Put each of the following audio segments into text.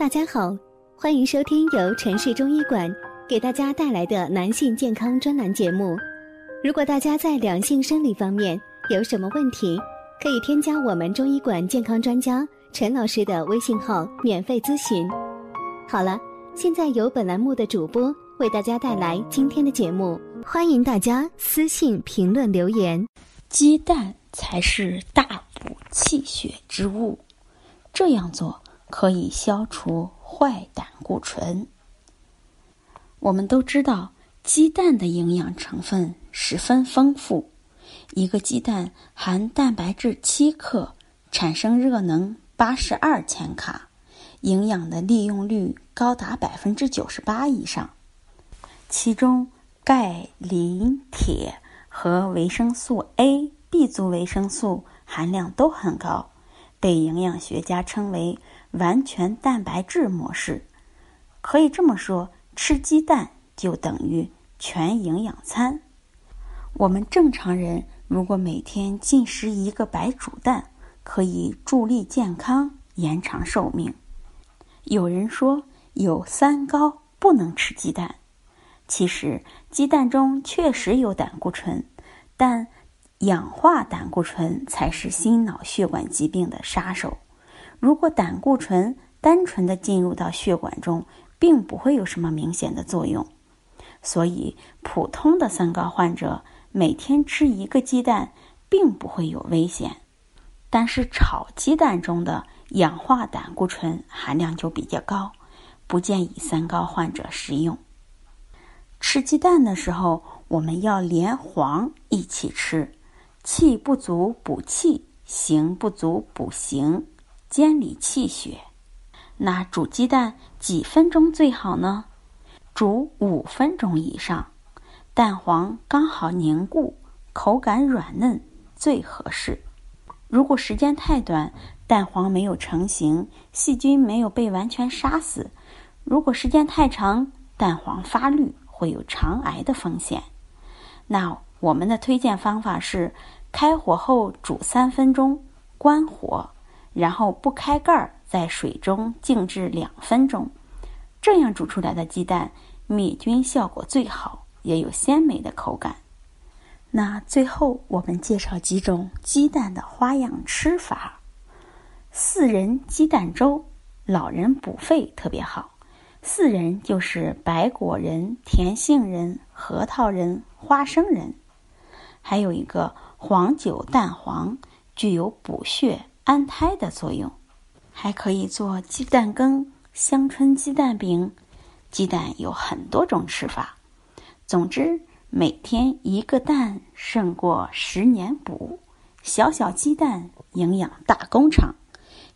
大家好，欢迎收听由城市中医馆给大家带来的男性健康专栏节目。如果大家在两性生理方面有什么问题，可以添加我们中医馆健康专家陈老师的微信号免费咨询。好了，现在由本栏目的主播为大家带来今天的节目，欢迎大家私信评论留言。鸡蛋才是大补气血之物，这样做。可以消除坏胆固醇。我们都知道，鸡蛋的营养成分十分丰富。一个鸡蛋含蛋白质七克，产生热能八十二千卡，营养的利用率高达百分之九十八以上。其中，钙、磷、铁和维生素 A、B 族维生素含量都很高，被营养学家称为。完全蛋白质模式，可以这么说，吃鸡蛋就等于全营养餐。我们正常人如果每天进食一个白煮蛋，可以助力健康、延长寿命。有人说有三高不能吃鸡蛋，其实鸡蛋中确实有胆固醇，但氧化胆固醇才是心脑血管疾病的杀手。如果胆固醇单纯的进入到血管中，并不会有什么明显的作用，所以普通的三高患者每天吃一个鸡蛋并不会有危险。但是炒鸡蛋中的氧化胆固醇含量就比较高，不建议三高患者食用。吃鸡蛋的时候，我们要连黄一起吃，气不足补气，形不足补形。监理气血，那煮鸡蛋几分钟最好呢？煮五分钟以上，蛋黄刚好凝固，口感软嫩最合适。如果时间太短，蛋黄没有成型，细菌没有被完全杀死；如果时间太长，蛋黄发绿，会有肠癌的风险。那我们的推荐方法是：开火后煮三分钟，关火。然后不开盖儿，在水中静置两分钟，这样煮出来的鸡蛋灭菌效果最好，也有鲜美的口感。那最后我们介绍几种鸡蛋的花样吃法：四仁鸡蛋粥，老人补肺特别好。四仁就是白果仁、甜杏仁、核桃仁、花生仁，还有一个黄酒蛋黄，具有补血。安胎的作用，还可以做鸡蛋羹、香椿鸡蛋饼。鸡蛋有很多种吃法，总之每天一个蛋胜过十年补。小小鸡蛋，营养大工厂。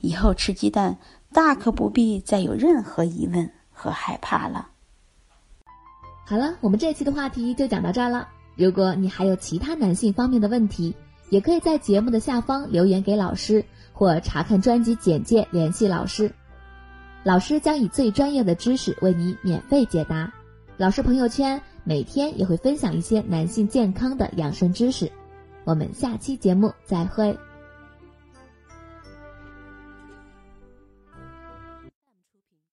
以后吃鸡蛋，大可不必再有任何疑问和害怕了。好了，我们这期的话题就讲到这儿了。如果你还有其他男性方面的问题，也可以在节目的下方留言给老师。或查看专辑简介联系老师，老师将以最专业的知识为你免费解答。老师朋友圈每天也会分享一些男性健康的养生知识。我们下期节目再会。